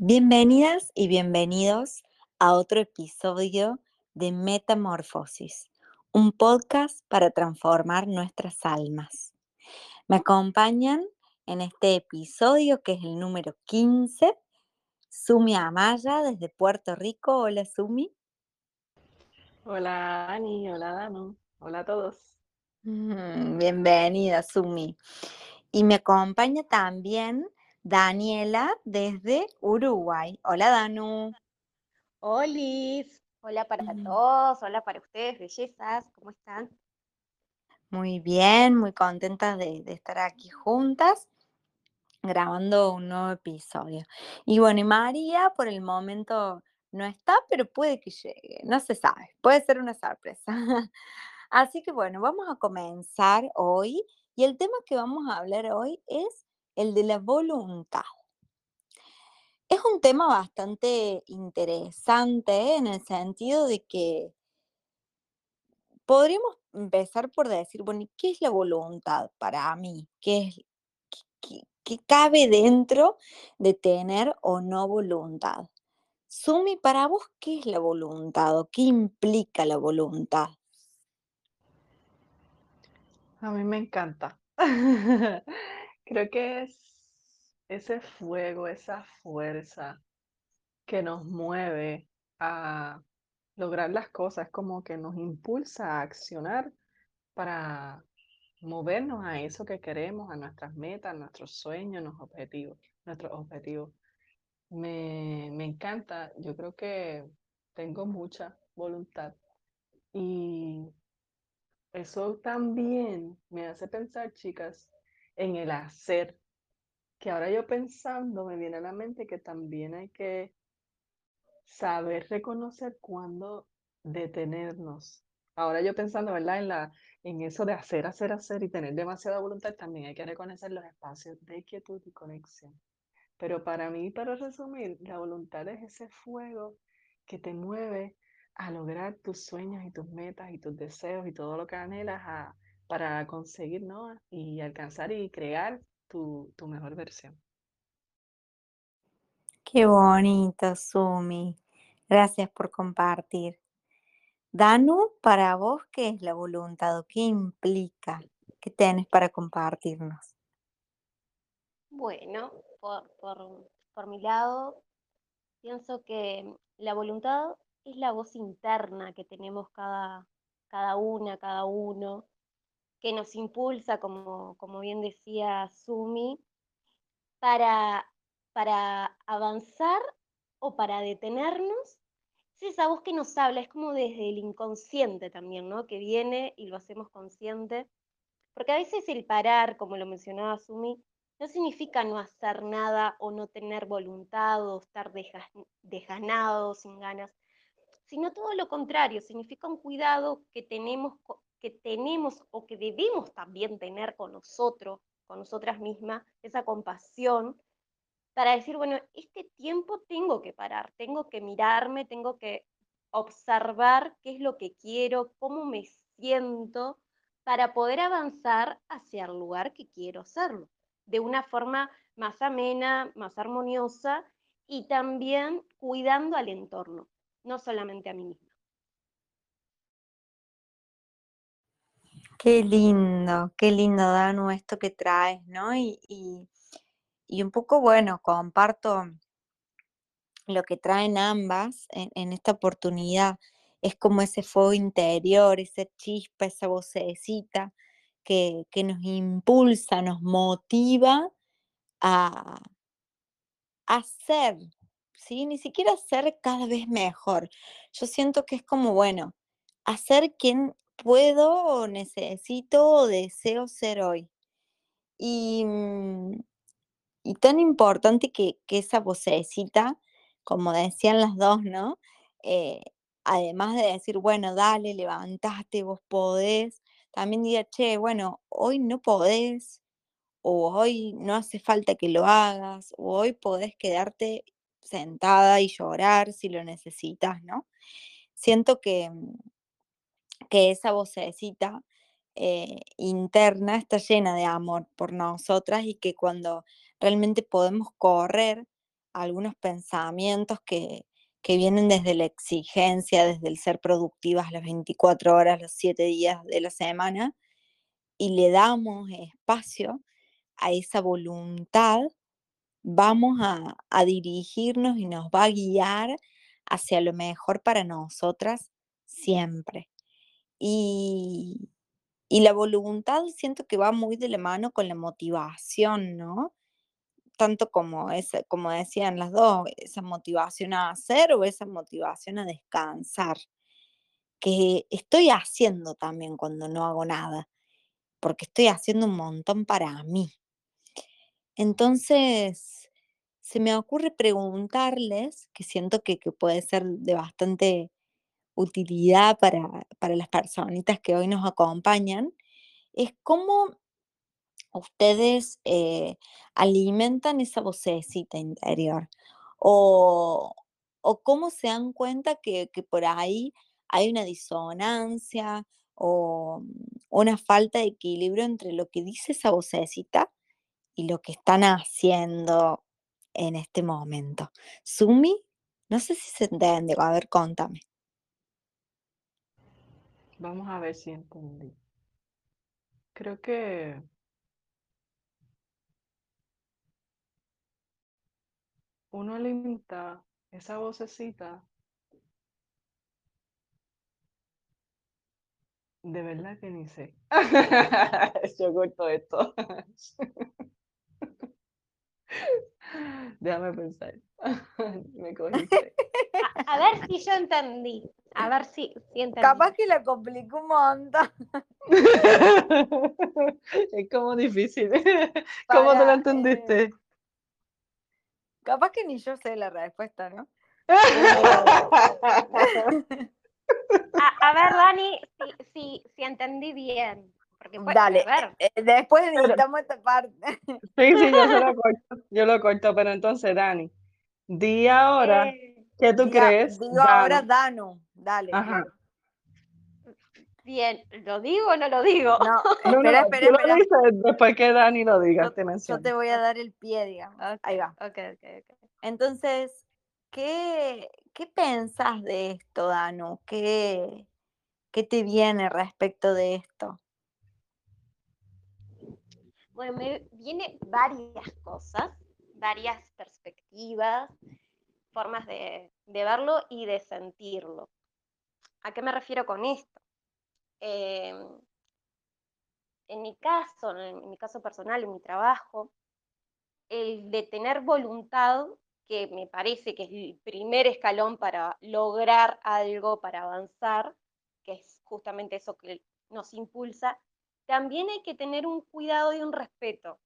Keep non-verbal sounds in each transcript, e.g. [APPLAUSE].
Bienvenidas y bienvenidos a otro episodio de Metamorfosis, un podcast para transformar nuestras almas. Me acompañan en este episodio, que es el número 15, Sumi Amaya desde Puerto Rico. Hola Sumi. Hola Ani, hola Dano, hola a todos. Mm, bienvenida Sumi. Y me acompaña también Daniela desde Uruguay. Hola Danu. Hola, hola para todos, hola para ustedes, bellezas, ¿cómo están? Muy bien, muy contentas de, de, estar aquí juntas grabando un nuevo episodio. Y bueno, y María por el momento no está, pero puede que llegue, no se sabe, puede ser una sorpresa. [LAUGHS] Así que bueno, vamos a comenzar hoy y el tema que vamos a hablar hoy es el de la voluntad. Es un tema bastante interesante en el sentido de que podríamos empezar por decir, bueno, ¿qué es la voluntad para mí? ¿Qué, es, qué, qué cabe dentro de tener o no voluntad? Sumi, para vos, ¿qué es la voluntad o qué implica la voluntad? A mí me encanta. [LAUGHS] Creo que es ese fuego, esa fuerza que nos mueve a lograr las cosas, como que nos impulsa a accionar para movernos a eso que queremos, a nuestras metas, a nuestros sueños, nuestros objetivos, nuestros objetivos. Me, me encanta, yo creo que tengo mucha voluntad y eso también me hace pensar, chicas, en el hacer. Que ahora yo pensando me viene a la mente que también hay que saber reconocer cuándo detenernos. Ahora yo pensando, ¿verdad? En, la, en eso de hacer, hacer, hacer y tener demasiada voluntad, también hay que reconocer los espacios de quietud y conexión. Pero para mí, para resumir, la voluntad es ese fuego que te mueve a lograr tus sueños y tus metas y tus deseos y todo lo que anhelas a, para conseguir ¿no? y alcanzar y crear tu, tu mejor versión. Qué bonito, Sumi. Gracias por compartir. Danu, para vos, ¿qué es la voluntad o qué implica? ¿Qué tienes para compartirnos? Bueno, por, por, por mi lado, pienso que la voluntad es la voz interna que tenemos cada, cada una, cada uno, que nos impulsa, como, como bien decía Sumi, para, para avanzar o para detenernos. Es esa voz que nos habla, es como desde el inconsciente también, ¿no? Que viene y lo hacemos consciente. Porque a veces el parar, como lo mencionaba Sumi, no significa no hacer nada o no tener voluntad o estar desganado, sin ganas, sino todo lo contrario, significa un cuidado que tenemos, que tenemos o que debemos también tener con nosotros, con nosotras mismas, esa compasión para decir, bueno, este tiempo tengo que parar, tengo que mirarme, tengo que observar qué es lo que quiero, cómo me siento, para poder avanzar hacia el lugar que quiero hacerlo, de una forma más amena, más armoniosa y también cuidando al entorno, no solamente a mí misma. Qué lindo, qué lindo, Danu, esto que traes, ¿no? Y, y, un poco, bueno, comparto lo que traen ambas en, esta oportunidad. Es como ese fuego interior, esa chispa, esa vocecita que, que nos impulsa, nos motiva a, hacer, ¿sí? Ni siquiera ser cada vez mejor. Yo siento que es como, bueno, hacer quien puedo necesito o deseo ser hoy. Y, y tan importante que, que, esa vocecita, como decían las dos, ¿no? Eh, además de decir, bueno, dale, levantaste, vos podés, también diga, che, bueno, hoy no podés, o hoy no hace falta que lo hagas, o hoy podés quedarte sentada y llorar si lo necesitas, ¿no? Siento que, que esa vocecita eh, interna está llena de amor por nosotras y que cuando realmente podemos correr algunos pensamientos que, que vienen desde la exigencia, desde el ser productivas las 24 horas, los 7 días de la semana, y le damos espacio a esa voluntad, vamos a, a dirigirnos y nos va a guiar hacia lo mejor para nosotras siempre. Y, y la voluntad siento que va muy de la mano con la motivación, ¿no? Tanto como, esa, como decían las dos, esa motivación a hacer o esa motivación a descansar, que estoy haciendo también cuando no hago nada, porque estoy haciendo un montón para mí. Entonces, se me ocurre preguntarles, que siento que, que puede ser de bastante utilidad para, para las personitas que hoy nos acompañan, es cómo ustedes eh, alimentan esa vocecita interior o, o, cómo se dan cuenta que, que, por ahí hay una disonancia o una falta de equilibrio entre lo que dice esa vocecita y lo que están haciendo en este momento. Sumi, no sé si se entiende, a ver, contame. Vamos a ver si entendí. Creo que uno limita esa vocecita. De verdad que ni sé. [LAUGHS] Yo corto esto. [LAUGHS] Déjame pensar. [LAUGHS] Me cogiste. A, a ver si yo entendí. A ver si, si entendí. Capaz que la complicó un montón. [LAUGHS] es como difícil. [LAUGHS] ¿Cómo te lo Para, entendiste? eh, capaz que ni yo sé la respuesta, ¿no? [LAUGHS] A, a ver, Dani, si, si, si entendí bien. Porque fue- Dale, a ver, eh, después editamos esta parte. Sí, sí, yo se lo corto. Yo lo corto, pero entonces, Dani, di ahora eh, qué tú Diga- crees. Digo ahora Dano. Danu, dale. Ajá. bien, ¿lo digo o no lo digo? No, [LAUGHS] No, no, espera, tú espera, lo espera. dices después que Dani lo diga, Yo, te yo menciono. te voy a dar el pie, digamos. Ahí va. ok, ok, ok. Entonces, ¿qué, qué pensás de esto, Danu? ¿Qué, ¿Qué te viene respecto de esto? Bueno, me viene varias cosas, varias perspectivas, formas de, de verlo y de sentirlo. ¿A qué me refiero con esto? Eh, en mi caso, en mi caso personal, en mi trabajo, el de tener voluntad, que me parece que es el primer escalón para lograr algo, para avanzar, que es justamente eso que nos impulsa, también hay que tener un cuidado y un respeto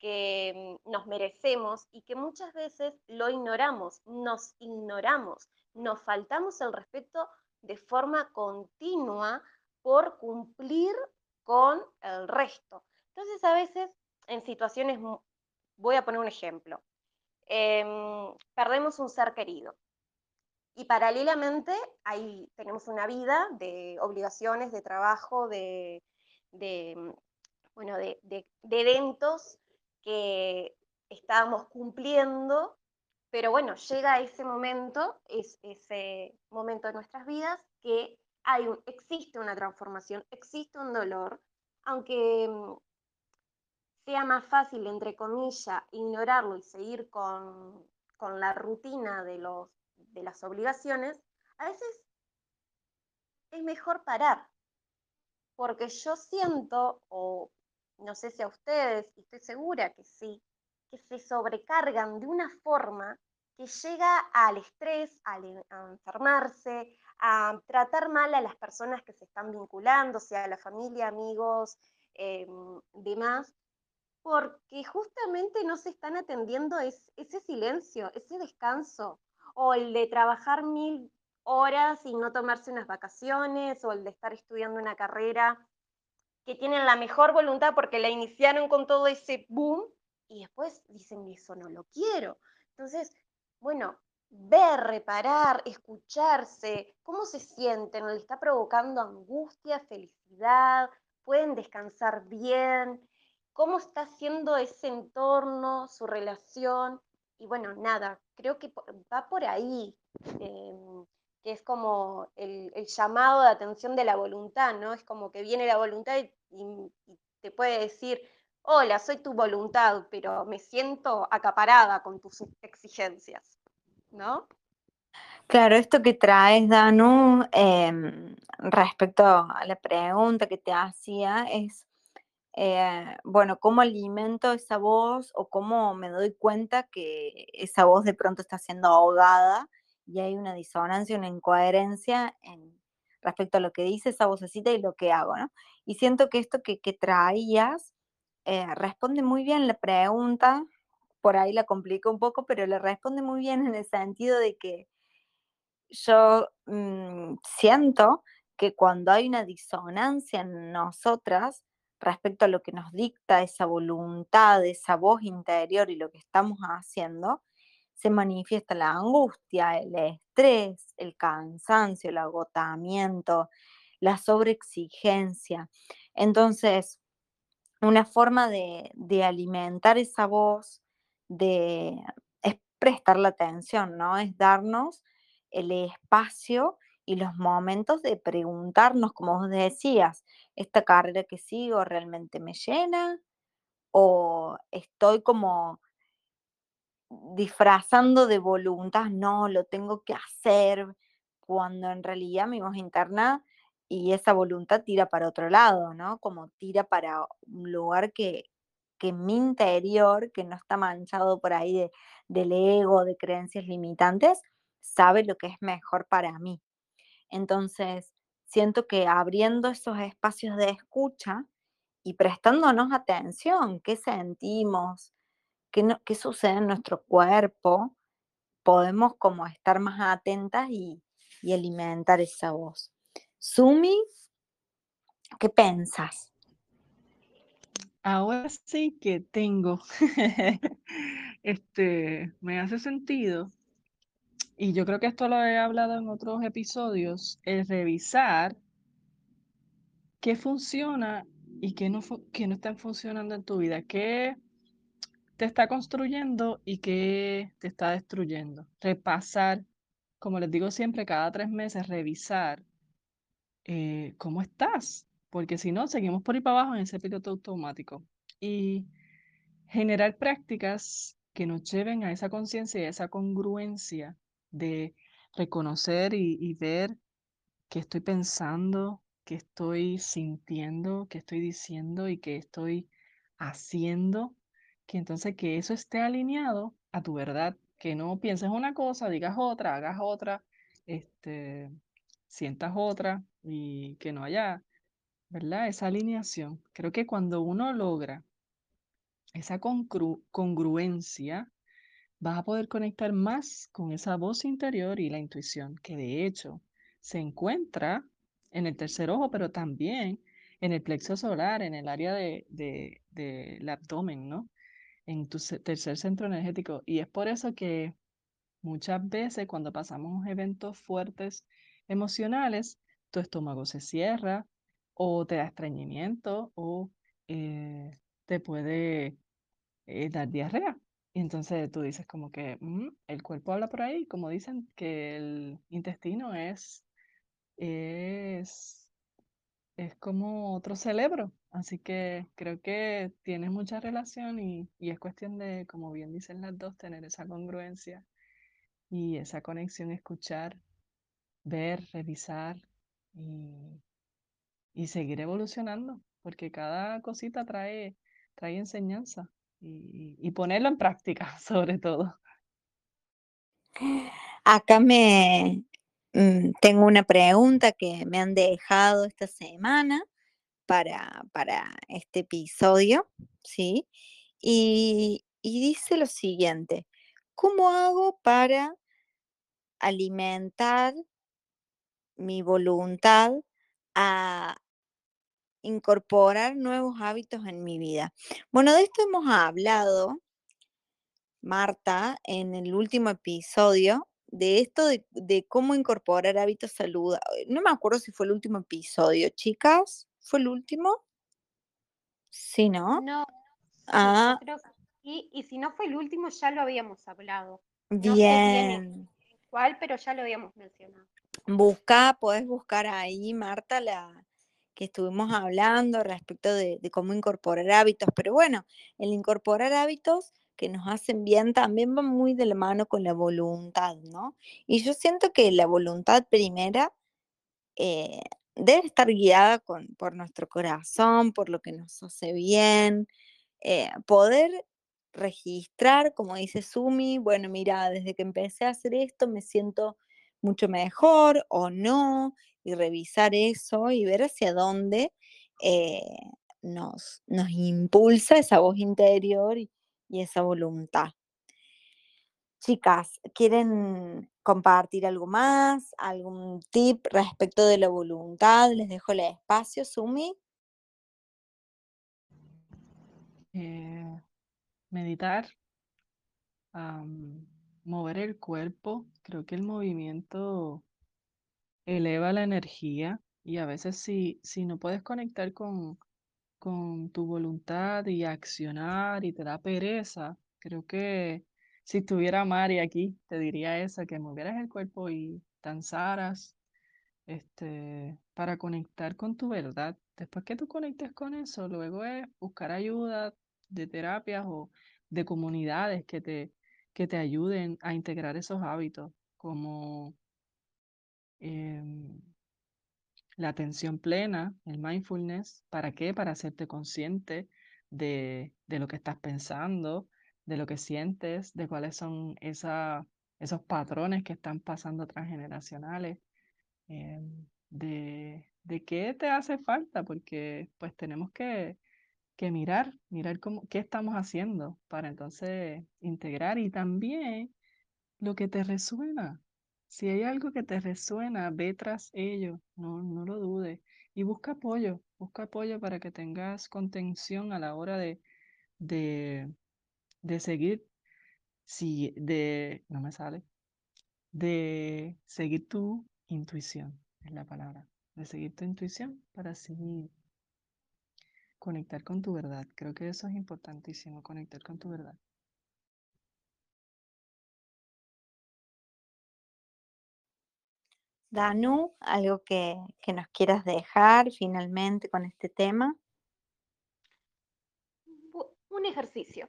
que mm, nos merecemos y que muchas veces lo ignoramos, nos ignoramos, nos faltamos el respeto de forma continua por cumplir con el resto. Entonces a veces en situaciones, voy a poner un ejemplo, em, perdemos un ser querido y paralelamente ahí tenemos una vida de obligaciones, de trabajo, de, mm, bueno, de eventos que estábamos cumpliendo, pero bueno, llega ese momento, es ese momento de nuestras vidas que hay existe una transformación, existe un dolor, aunque mm, sea más fácil, entre comillas, ignorarlo y seguir con, con la rutina de, los, de las obligaciones, a veces es mejor parar, porque yo siento, o no sé si a ustedes, y estoy segura que sí, que se sobrecargan de una forma que llega al estrés, a enfermarse, a tratar mal a las personas que se están vinculando, sea la familia, amigos, em, demás, porque justamente no se están atendiendo es- ese silencio, ese descanso, o el de trabajar mil horas y no tomarse unas vacaciones, o el de estar estudiando una carrera que tienen la mejor voluntad porque la iniciaron con todo ese boom y después dicen, eso no lo quiero. Entonces, bueno, ver, reparar, escucharse, cómo se sienten, le está provocando angustia, felicidad, pueden descansar bien, cómo está haciendo ese entorno, su relación. Y bueno, nada, creo que va por ahí, em, que es como el, llamado de atención de la voluntad, ¿no? Es como que viene la voluntad y, te puede decir, hola, soy tu voluntad, pero me siento acaparada con tus exigencias, ¿no? Claro, esto que traes, Danu, em, respecto a la pregunta que te hacía, es eh, bueno, cómo alimento esa voz o cómo me doy cuenta que esa voz de pronto está siendo ahogada y hay una disonancia, una incoherencia en, respecto a lo que dice esa vocecita y lo que hago, ¿no? Y siento que esto que, traías eh, responde muy bien la pregunta, por ahí la complico un poco, pero le responde muy bien en el sentido de que yo mm, siento que cuando hay una disonancia en nosotras, respecto a lo que nos dicta esa voluntad, esa voz interior y lo que estamos haciendo, se manifiesta la angustia, el estrés, el cansancio, el agotamiento, la sobreexigencia. Entonces, una forma de, alimentar esa voz, de, es prestar la atención, ¿no? Es darnos el espacio y los momentos de preguntarnos, como vos decías, ¿esta carrera que sigo realmente me llena? ¿O estoy como disfrazando de voluntad? No, lo tengo que hacer, cuando en realidad mi voz interna y esa voluntad tira para otro lado, ¿no? Como tira para un lugar que, que mi interior, que no está manchado por ahí de, del ego, de creencias limitantes, sabe lo que es mejor para mí. Entonces, siento que abriendo esos espacios de escucha y prestándonos atención, qué sentimos, qué, qué sucede en nuestro cuerpo, podemos como estar más atentas y, alimentar esa voz. Sumi, ¿qué pensas? Ahora sí que tengo. [LAUGHS] este, me hace sentido y yo creo que esto lo he hablado en otros episodios, el revisar qué funciona y qué no, qué no está funcionando en tu vida, qué te está construyendo y qué te está destruyendo. Repasar, como les digo siempre, cada tres meses, revisar eh, cómo estás, porque si no, seguimos por ahí para abajo en ese piloto automático. Y generar prácticas que nos lleven a esa conciencia y a esa congruencia de reconocer y, ver qué estoy pensando, qué estoy sintiendo, qué estoy diciendo y qué estoy haciendo, que entonces que eso esté alineado a tu verdad, que no pienses una cosa, digas otra, hagas otra, este, sientas otra y que no haya, ¿verdad? Esa alineación. Creo que cuando uno logra esa congruencia, vas a poder conectar más con esa voz interior y la intuición, que de hecho se encuentra en el tercer ojo, pero también en el plexo solar, en el área del de, abdomen, ¿no? En tu tercer centro energético. Y es por eso que muchas veces cuando pasamos eventos fuertes emocionales, tu estómago se cierra o te da estreñimiento o eh, te puede eh, dar diarrea. Y entonces tú dices como que mm, el cuerpo habla por ahí, como dicen que el intestino es, es, es como otro cerebro. Así que creo que tiene mucha relación y, y es cuestión de, como bien dicen las dos, tener esa congruencia y esa conexión, escuchar, ver, revisar y, y seguir evolucionando, porque cada cosita trae, trae enseñanza y, ponerlo en práctica, [LAUGHS] sobre todo. Acá me mm, tengo una pregunta que me han dejado esta semana para, para este episodio, ¿sí? Y, y dice lo siguiente, ¿cómo hago para alimentar mi voluntad a, incorporar nuevos hábitos en mi vida. Bueno, de esto hemos hablado, Marta, en el último episodio, de esto de, cómo incorporar hábitos saludables. No me acuerdo si fue el último episodio, chicas. ¿Fue el último? Sí, ¿no? No. Ah. creo que sí. Y si no fue el último, ya lo habíamos hablado. No sé bien Bien. cuál, pero ya lo habíamos mencionado. Busca, podés buscar ahí, Marta, la que estuvimos hablando respecto de, de cómo incorporar hábitos, pero bueno, el incorporar hábitos que nos hacen bien también va muy de la mano con la voluntad, ¿no? Y yo siento que la voluntad primera eh, debe estar guiada con, por nuestro corazón, por lo que nos hace bien, eh, poder registrar, como dice Sumi, bueno, mira, desde que empecé a hacer esto me siento mucho mejor o no, y revisar eso y ver hacia dónde eh, nos, nos impulsa esa voz interior y, esa voluntad. Chicas, ¿quieren compartir algo más? ¿Algún tip respecto de la voluntad? Les dejo el espacio, Sumi. Eh, meditar, mover el cuerpo. Creo que el movimiento eleva la energía y a veces si, si no puedes conectar con, con tu voluntad y accionar y te da pereza, creo que si estuviera Mari aquí, te diría eso, que movieras el cuerpo y danzaras, este, para conectar con tu verdad. Después que tú conectes con eso, luego es buscar ayuda de terapias o de comunidades que te, que te ayuden a integrar esos hábitos, como em, la atención plena, el mindfulness. ¿Para qué? Para hacerte consciente de, de lo que estás pensando, de lo que sientes, de cuáles son esa, esos patrones que están pasando transgeneracionales, em, de, de qué te hace falta, porque pues tenemos que, que mirar, mirar cómo, qué estamos haciendo para entonces integrar y también lo que te resuena. Si hay algo que te resuena, ve tras ello, no, no lo dudes. Y busca apoyo, busca apoyo para que tengas contención a la hora de, de, de seguir, si, de, no me sale, de seguir tu intuición, es la palabra, de seguir tu intuición para así conectar con tu verdad. Creo que eso es importantísimo, conectar con tu verdad. Danu, algo que, que nos quieras dejar finalmente con este tema. Un ejercicio.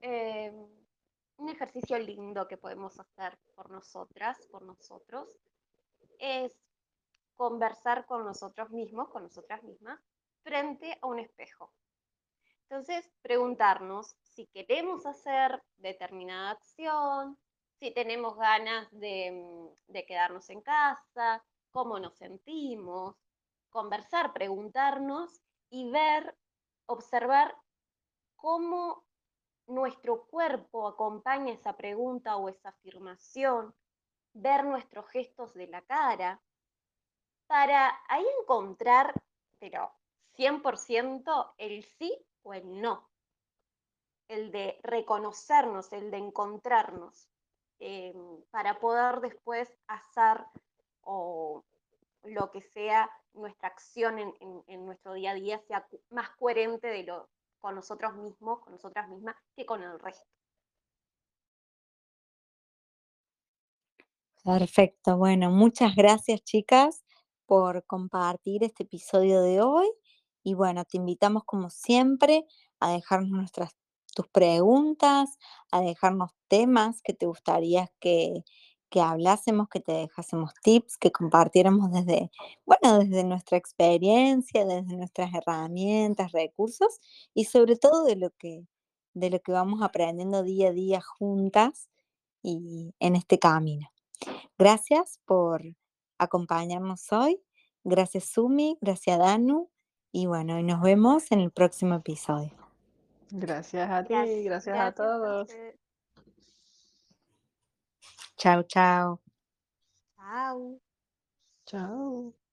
Eh, un ejercicio lindo que podemos hacer por nosotras, por nosotros, es conversar con nosotros mismos, con nosotras mismas, frente a un espejo. Entonces, preguntarnos si queremos hacer determinada acción, si tenemos ganas de, mm, de quedarnos en casa, cómo nos sentimos, conversar, preguntarnos y ver, observar cómo nuestro cuerpo acompaña esa pregunta o esa afirmación, ver nuestros gestos de la cara, para ahí encontrar, pero 100% el sí o el no, el de reconocernos, el de encontrarnos, eh, para poder después hacer o lo que sea nuestra acción en, en- en nuestro día a día sea más coherente de lo, con nosotros mismos, con nosotras mismas, que con el resto. Perfecto, bueno, muchas gracias chicas por compartir este episodio de hoy y bueno, te invitamos como siempre a dejarnos nuestras tus preguntas, a dejarnos temas que te gustaría que, que hablásemos, que te dejásemos tips, que compartiéramos desde, bueno, desde nuestra experiencia, desde nuestras herramientas, recursos y sobre todo de lo que, de lo que vamos aprendiendo día a día juntas y en este camino. Gracias por acompañarnos hoy. Gracias Sumi, gracias Danu. Y bueno, y nos vemos en el próximo episodio. Gracias a ti, Gracias, gracias a gracias a todos. Chao, chao. Chao. Chao.